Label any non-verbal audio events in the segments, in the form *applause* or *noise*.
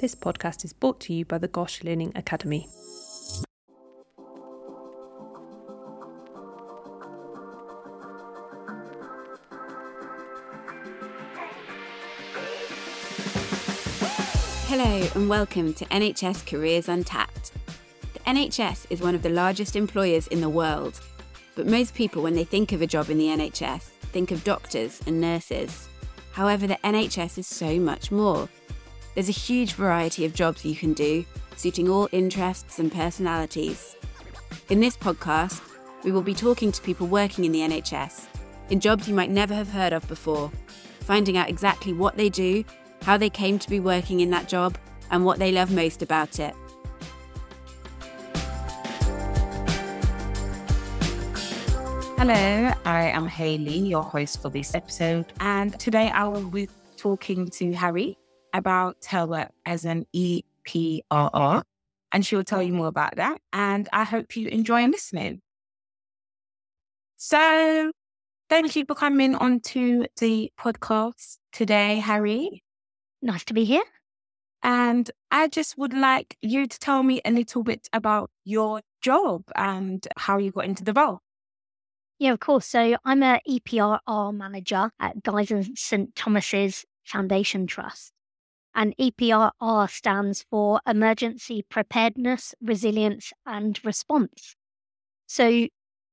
This podcast is brought to you by the GOSH Learning Academy. Hello, and welcome to NHS Careers Untapped. The NHS is one of the largest employers in the world, but most people, when they think of a job in the NHS, think of doctors and nurses. However, the NHS is so much more. There's a huge variety of jobs you can do, suiting all interests and personalities. In this podcast, we will be talking to people working in the NHS, in jobs you might never have heard of before, finding out exactly what they do, how they came to be working in that job, and what they love most about it. Hello, I am Hayley, your host for this episode, and today I will be talking to Hari about her work as an EPRR, and she will tell you mm-hmm. more about that. And I hope you enjoy listening. So, thank you for coming onto the podcast today, Hari. Nice to be here. And I just would like you to tell me a little bit about your job and how you got into the role. Yeah, of course. So I'm a EPRR manager at Guy's and St Thomas's Foundation Trust. And EPRR stands for Emergency Preparedness, Resilience and Response. So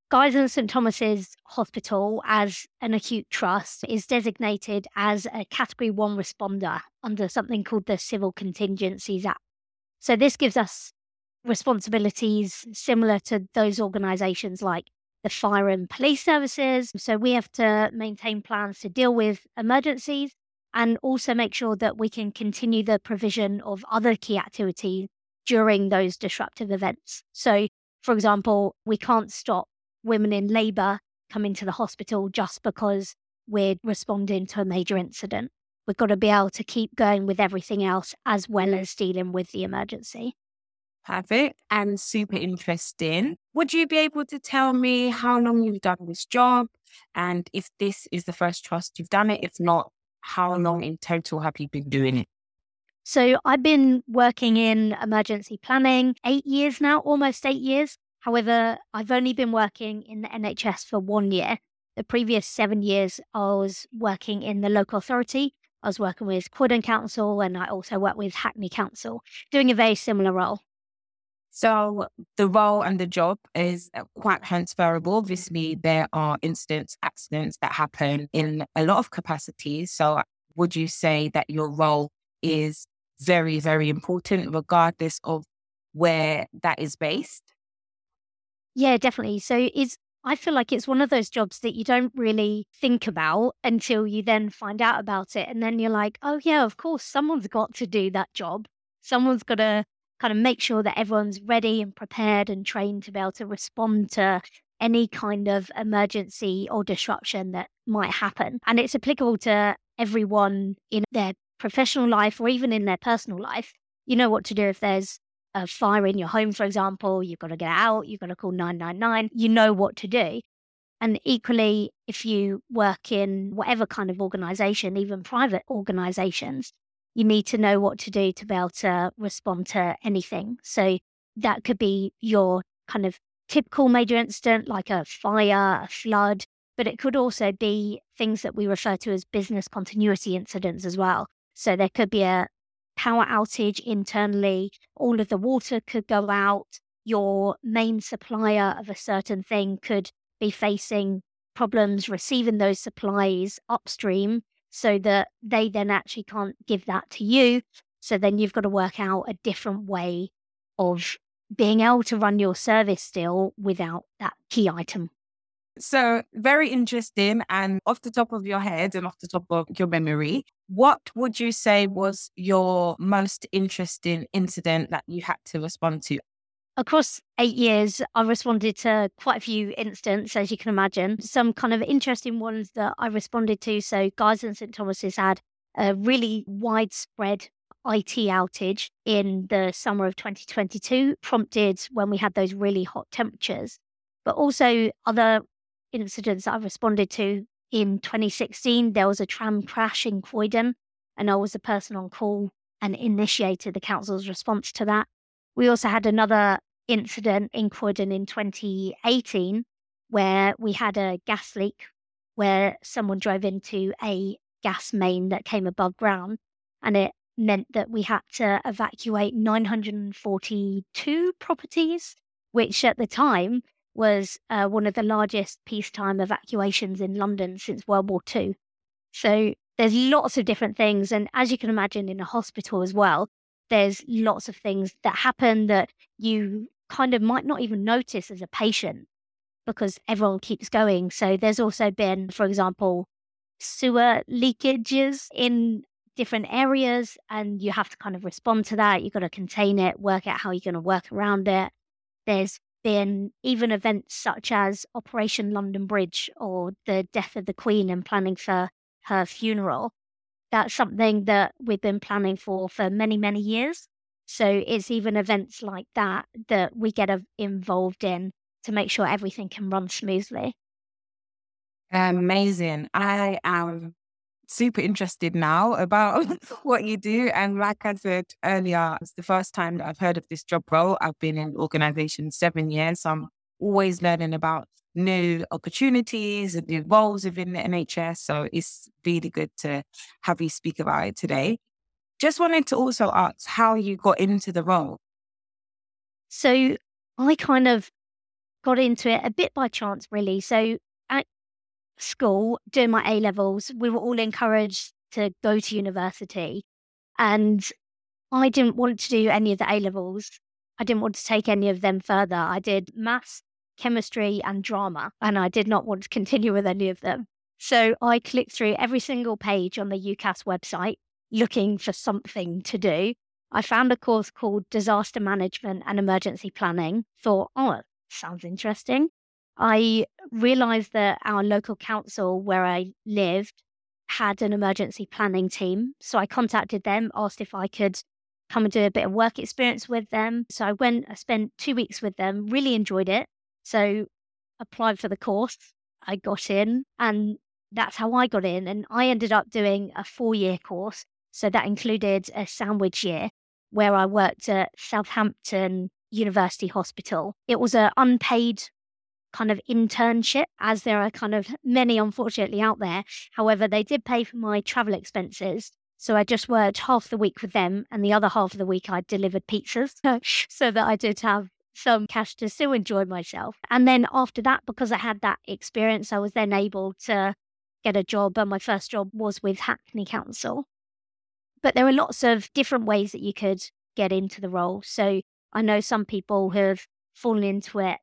Guy's and St Thomas's Hospital, as an acute trust, is designated as a Category 1 responder under something called the Civil Contingencies Act. So this gives us responsibilities similar to those organisations like the fire and police services. So we have to maintain plans to deal with emergencies and also make sure that we can continue the provision of other key activities during those disruptive events. So, for example, we can't stop women in labour coming to the hospital just because we're responding to a major incident. We've got to be able to keep going with everything else as well as dealing with the emergency. Perfect and super interesting. Would you be able to tell me how long you've done this job and if this is the first trust you've done it? If not, how long in total have you been doing it? So I've been working in emergency planning eight years now, almost eight years. However, I've only been working in the NHS for one year. The previous seven years, I was working in the local authority. I was working with Croydon Council and I also worked with Hackney Council, doing a very similar role. So the role and the job is quite transferable. Obviously, there are incidents, accidents that happen in a lot of capacities. So would you say that your role is very, very important, regardless of where that is based? Yeah, definitely. So it's I feel like it's one of those jobs that you don't really think about until you then find out about it. And then you're like, oh, yeah, of course, someone's got to do that job. Someone's got to kind of make sure that everyone's ready and prepared and trained to be able to respond to any kind of emergency or disruption that might happen. And it's applicable to everyone in their professional life or even in their personal life. You know what to do if there's a fire in your home, for example, you've got to get out, you've got to call 999, you know what to do. And equally, if you work in whatever kind of organization, even private organizations, you need to know what to do to be able to respond to anything. So that could be your kind of typical major incident like a fire, a flood, but it could also be things that we refer to as business continuity incidents as well. So there could be a power outage internally, all of the water could go out, your main supplier of a certain thing could be facing problems receiving those supplies upstream so that they then actually can't give that to you. So then you've got to work out a different way of being able to run your service still without that key item. So, very interesting. And off the top of your head and off the top of your memory, what would you say was your most interesting incident that you had to respond to? Across eight years, I responded to quite a few incidents, as you can imagine. Some kind of interesting ones that I responded to. So, Guy's and St. Thomas's had a really widespread IT outage in the summer of 2022, prompted when we had those really hot temperatures. But also, other incidents that I responded to in 2016, there was a tram crash in Croydon, and I was a person on call and initiated the council's response to that. We also had another incident in Croydon in 2018 where we had a gas leak where someone drove into a gas main that came above ground and it meant that we had to evacuate 942 properties, which at the time was uh, one of the largest peacetime evacuations in London since World War II. So there's lots of different things. And as you can imagine, in a hospital as well, there's lots of things that happen that you kind of might not even notice as a patient because everyone keeps going. So there's also been, for example, sewer leakages in different areas, and you have to kind of respond to that. You've got to contain it, work out how you're going to work around it. There's been even events such as Operation London Bridge or the death of the Queen and planning for her funeral. That's something that we've been planning for for many, many years. So it's even events like that that we get involved in to make sure everything can run smoothly. Amazing. I am super interested now about *laughs* *laughs* what you do. And like I said earlier, it's the first time that I've heard of this job role. I've been in organization seven years. So I'm always learning about new opportunities and new roles within the NHS. So it's really good to have you speak about it today. Just wanted to also ask how you got into the role. So I kind of got into it a bit by chance, really. So at school, doing my A levels, we were all encouraged to go to university. And I didn't want to do any of the A levels. I didn't want to take any of them further. I did maths, chemistry, and drama, and I did not want to continue with any of them. So I clicked through every single page on the UCAS website looking for something to do. I found a course called Disaster Management and Emergency Planning. Thought, oh, sounds interesting. I realized that our local council where I lived had an emergency planning team. So I contacted them, asked if I could come and do a bit of work experience with them. So I went, I spent two weeks with them, really enjoyed it. So applied for the course. I got in and that's how I got in. And I ended up doing a four year course. So that included a sandwich year where I worked at Southampton University Hospital. It was an unpaid kind of internship, as there are kind of many, unfortunately, out there. However, they did pay for my travel expenses. So I just worked half the week with them, and the other half of the week I delivered pizzas *laughs* so that I did have some cash to still enjoy myself. And then after that, because I had that experience, I was then able to get a job. And my first job was with Hackney Council. But there are lots of different ways that you could get into the role. So I know some people have fallen into it.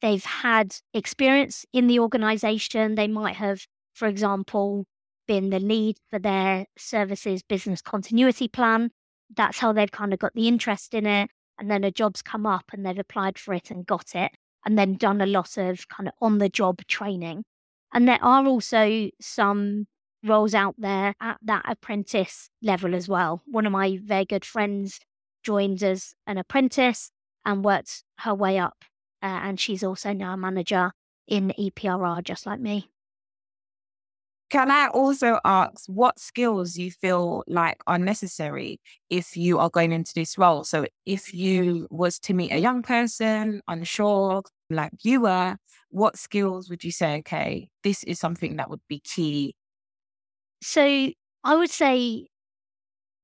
They've had experience in the organization. They might have, for example, been the lead for their services business continuity plan. That's how they've kind of got the interest in it. And then a job's come up and they've applied for it and got it, and then done a lot of kind of on the job training. And there are also some roles out there at that apprentice level as well. One of my very good friends joined as an apprentice and worked her way up. Uh, and she's also now a manager in EPRR, just like me. Can I also ask what skills you feel like are necessary if you are going into this role? So if you was to meet a young person, unsure, like you were, what skills would you say, okay, this is something that would be key? So I would say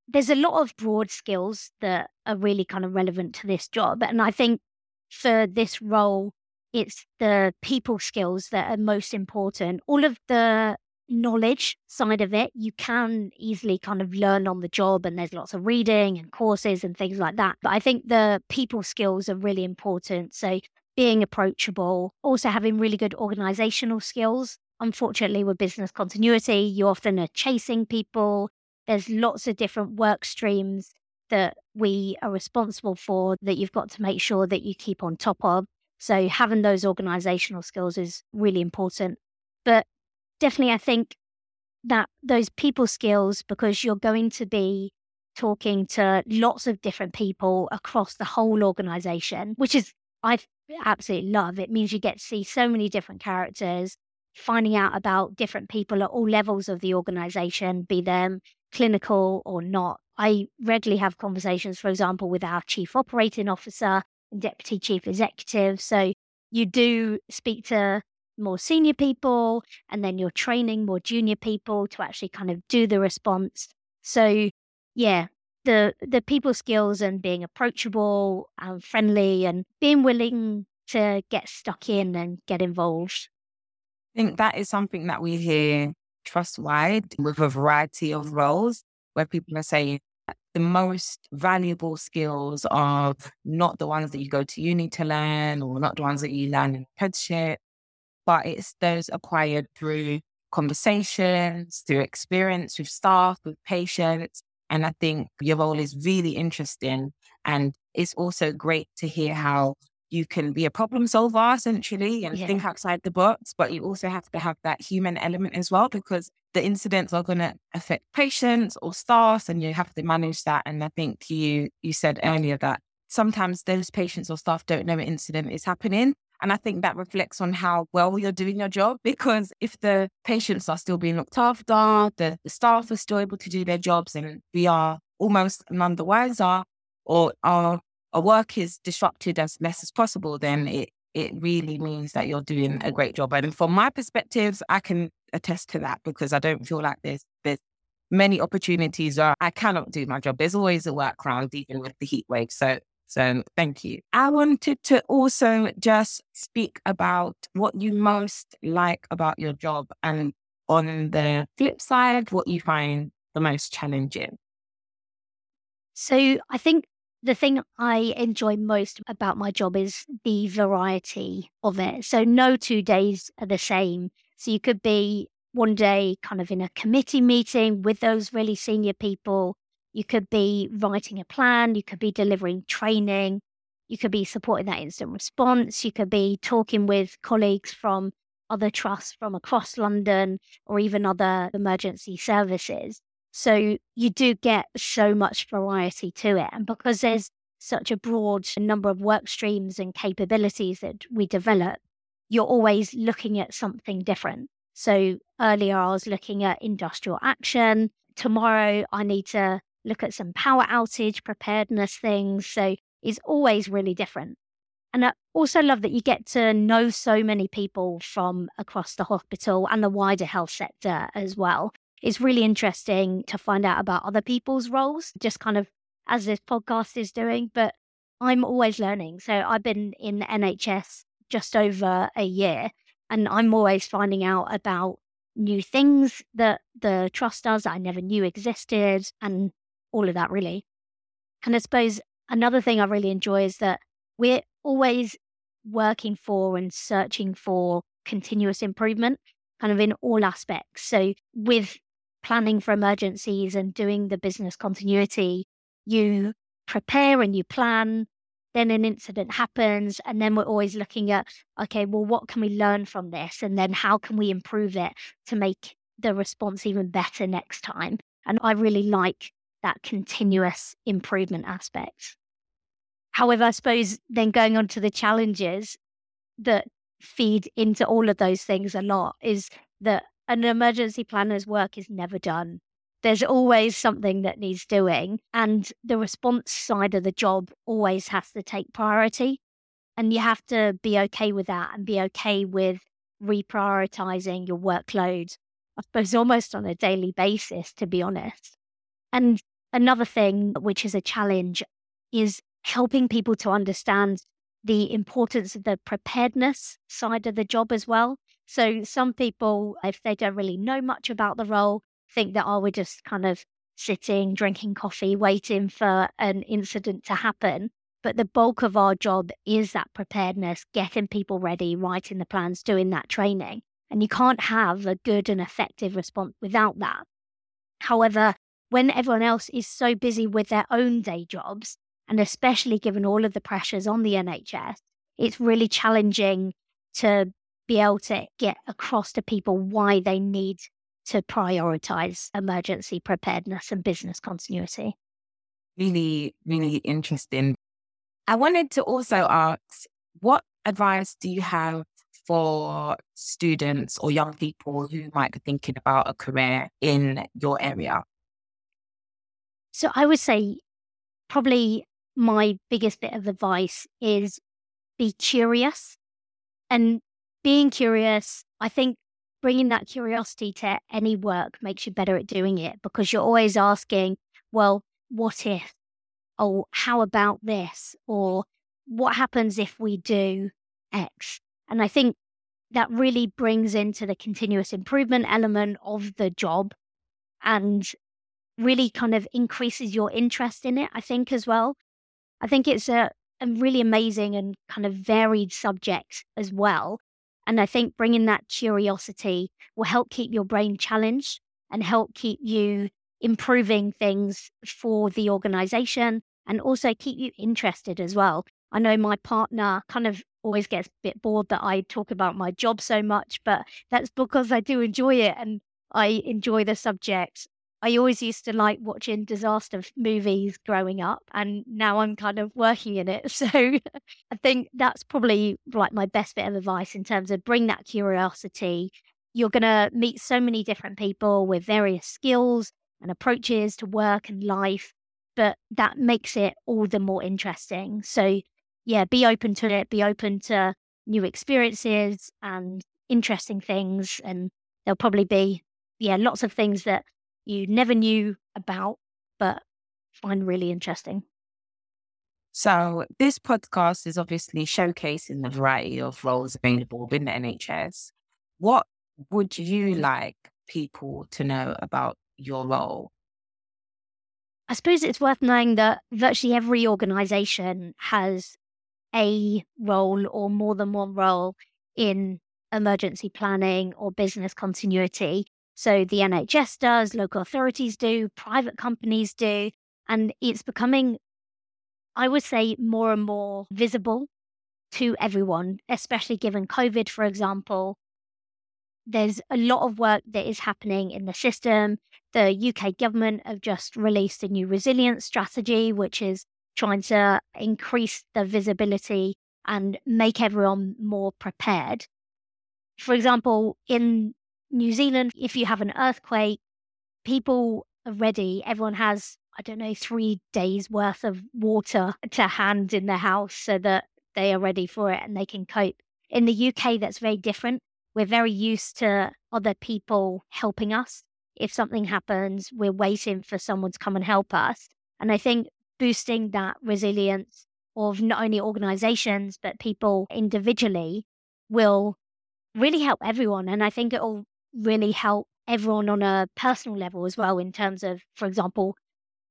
there's a lot of broad skills that are really kind of relevant to this job. And I think for this role, it's the people skills that are most important. All of the knowledge side of it, you can easily kind of learn on the job, and there's lots of reading and courses and things like that. But I think the people skills are really important. So being approachable, also having really good organizational skills. Unfortunately, with business continuity, you often are chasing people, there's lots of different work streams that we are responsible for that you've got to make sure that you keep on top of. So having those organizational skills is really important. But definitely, I think that those people skills, because you're going to be talking to lots of different people across the whole organization, which is, I absolutely love. It means you get to see so many different characters, finding out about different people at all levels of the organization, be them clinical or not. I regularly have conversations, for example, with our chief operating officer and deputy chief executive. So you do speak to more senior people and then you're training more junior people to actually kind of do the response. So yeah, the the people skills and being approachable and friendly and being willing to get stuck in and get involved. Think that is something that we hear trust wide with a variety of roles where people are saying the most valuable skills are not the ones that you go to uni to learn or not the ones that you learn in apprenticeship, but it's those acquired through conversations, through experience with staff, with patients. And I think your role is really interesting. And it's also great to hear how you can be a problem solver essentially and yeah. think outside the box, but you also have to have that human element as well because the incidents are going to affect patients or staff and you have to manage that. And I think you you said earlier that sometimes those patients or staff don't know an incident is happening. And I think that reflects on how well you're doing your job *laughs* because if the patients are still being looked after, the, the staff are still able to do their jobs and we are almost none the wiser or our a work is disrupted as less as possible, then it it really means that you're doing a great job. And from my perspective, I can attest to that because I don't feel like there's there's many opportunities where I cannot do my job. There's always a workaround, even with the heat wave. So so thank you. I wanted to also just speak about what you most like about your job and on the flip side, what you find the most challenging. So I think the thing I enjoy most about my job is the variety of it. So, no two days are the same. So, you could be one day kind of in a committee meeting with those really senior people. You could be writing a plan. You could be delivering training. You could be supporting that instant response. You could be talking with colleagues from other trusts from across London or even other emergency services. So you do get so much variety to it. And because mm. there's such a broad number of work streams and capabilities that we develop, you're always looking at something different. So earlier I was looking at industrial action. Tomorrow I need to look at some power outage preparedness things. So it's always really different. And I also love that you get to know so many people from across the hospital and the wider health sector as well it's really interesting to find out about other people's roles, just kind of as this podcast is doing. But I'm always learning. So I've been in the NHS just over a year, and I'm always finding out about new things that the trust does that I never knew existed, and all of that, really. And I suppose another thing I really enjoy is that we're always working for and searching for continuous improvement kind of in all aspects. So with planning for emergencies and doing the business continuity, you prepare and you plan, then an incident happens, and then we're always looking at, okay, well, what can we learn from this? And then how can we improve it to make the response even better next time? And I really like that continuous improvement aspect. However, I suppose then going on to the challenges that feed into all of those things a lot is that an emergency planner's work is never done. There's always something that needs doing, and the response side of the job always has to take priority. And you have to be okay with that and be okay with reprioritizing your workload, I suppose, almost on a daily basis, to be honest. And another thing, which is a challenge, is helping people to understand the importance of the preparedness side of the job as well. So some people, if they don't really know much about the role, think that, oh, we're just kind of sitting, drinking coffee, waiting for an incident to happen. But the bulk of our job is that preparedness, getting people ready, writing the plans, doing that training. And you can't have a good and effective response without that. However, when everyone else is so busy with their own day jobs, and especially given all of the pressures on the NHS, it's really challenging to be able to get across to people why they need to prioritize emergency preparedness and business continuity. Really, really interesting. I wanted to also ask what advice do you have for students or young people who might be thinking about a career in your area? So I would say probably my biggest bit of advice is be curious. And being curious, I think bringing that curiosity to any work makes you better at doing it because you're always asking, well, what if? Or how about this? Or what happens if we do X? And I think that really brings into the continuous improvement element of the job and really kind of increases your interest in it, I think, as well. I think it's a, a really amazing and kind of varied subject as well. And I think bringing that curiosity will help keep your brain challenged and help keep you improving things for the organization and also keep you interested as well. I know my partner kind of always gets a bit bored that I talk about my job so much, but that's because I do enjoy it and I enjoy the subject. I always used to like watching disaster movies growing up, and now I'm kind of working in it. *laughs* So I think that's probably like my best bit of advice in terms of bring that curiosity. You're going to meet so many different people with various skills and approaches to work and life, but that makes it all the more interesting. So yeah, be open to it, be open to new experiences and interesting things. And there'll probably be, yeah, lots of things that you never knew about, but find really interesting. So, this podcast is obviously showcasing the variety of roles available within the NHS. What would you like people to know about your role? I suppose it's worth knowing that virtually every organization has a role or more than one role in emergency planning or business continuity. So the NHS does, local authorities do, private companies do, and it's becoming, I would say, more and more visible to everyone, especially given COVID, for example. There's a lot of work that is happening in the system. The UK government have just released a new resilience strategy, which is trying to increase the visibility and make everyone more prepared. For example, in New Zealand, if you have an earthquake, people are ready. Everyone has, I don't know, three days worth of water to hand in their house so that they are ready for it and they can cope. In the UK, that's very different. We're very used to other people helping us. If something happens, we're waiting for someone to come and help us. And I think boosting that resilience of not only organizations, but people individually will really help everyone. And I think it'll really help everyone on a personal level as well, in terms of, for example,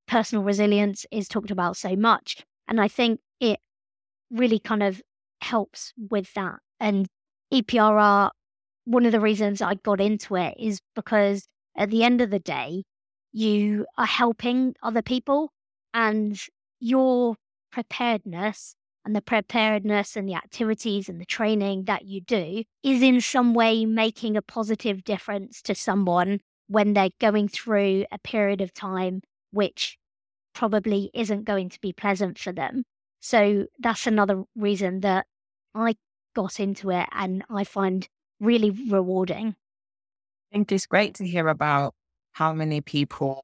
personal resilience is talked about so much. And I think it really kind of helps with that. And EPRR, one of the reasons I got into it is because at the end of the day, you are helping other people and your preparedness and the preparedness and the activities and the training that you do is in some way making a positive difference to someone when they're going through a period of time which probably isn't going to be pleasant for them. So that's another reason that I got into it and I find really rewarding. I think it's great to hear about how many people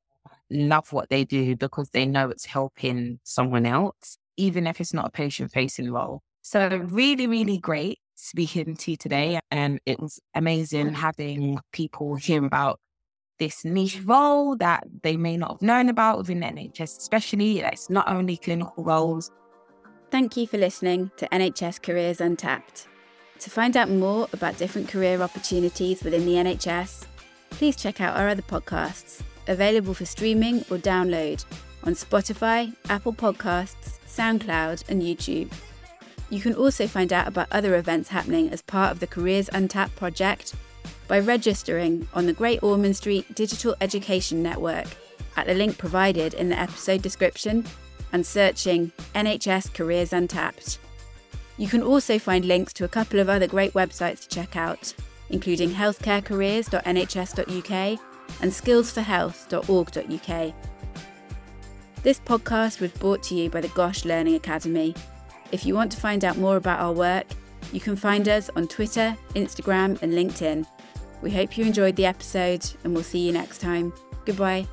love what they do because they know it's helping someone else, even if it's not a patient facing role. So, really, really great speaking to you today. And it was amazing having people hear about this niche role that they may not have known about within NHS, especially. It's not only clinical roles. Thank you for listening to NHS Careers Untapped. To find out more about different career opportunities within the NHS, please check out our other podcasts available for streaming or download on Spotify, Apple Podcasts, SoundCloud, and YouTube. You can also find out about other events happening as part of the Careers Untapped project by registering on the Great Ormond Street Digital Education Network at the link provided in the episode description and searching NHS Careers Untapped. You can also find links to a couple of other great websites to check out, including healthcarecareers.nhs.uk and skillsforhealth.org.uk. This podcast was brought to you by the GOSH Learning Academy. If you want to find out more about our work, you can find us on Twitter, Instagram, and LinkedIn. We hope you enjoyed the episode, and we'll see you next time. Goodbye.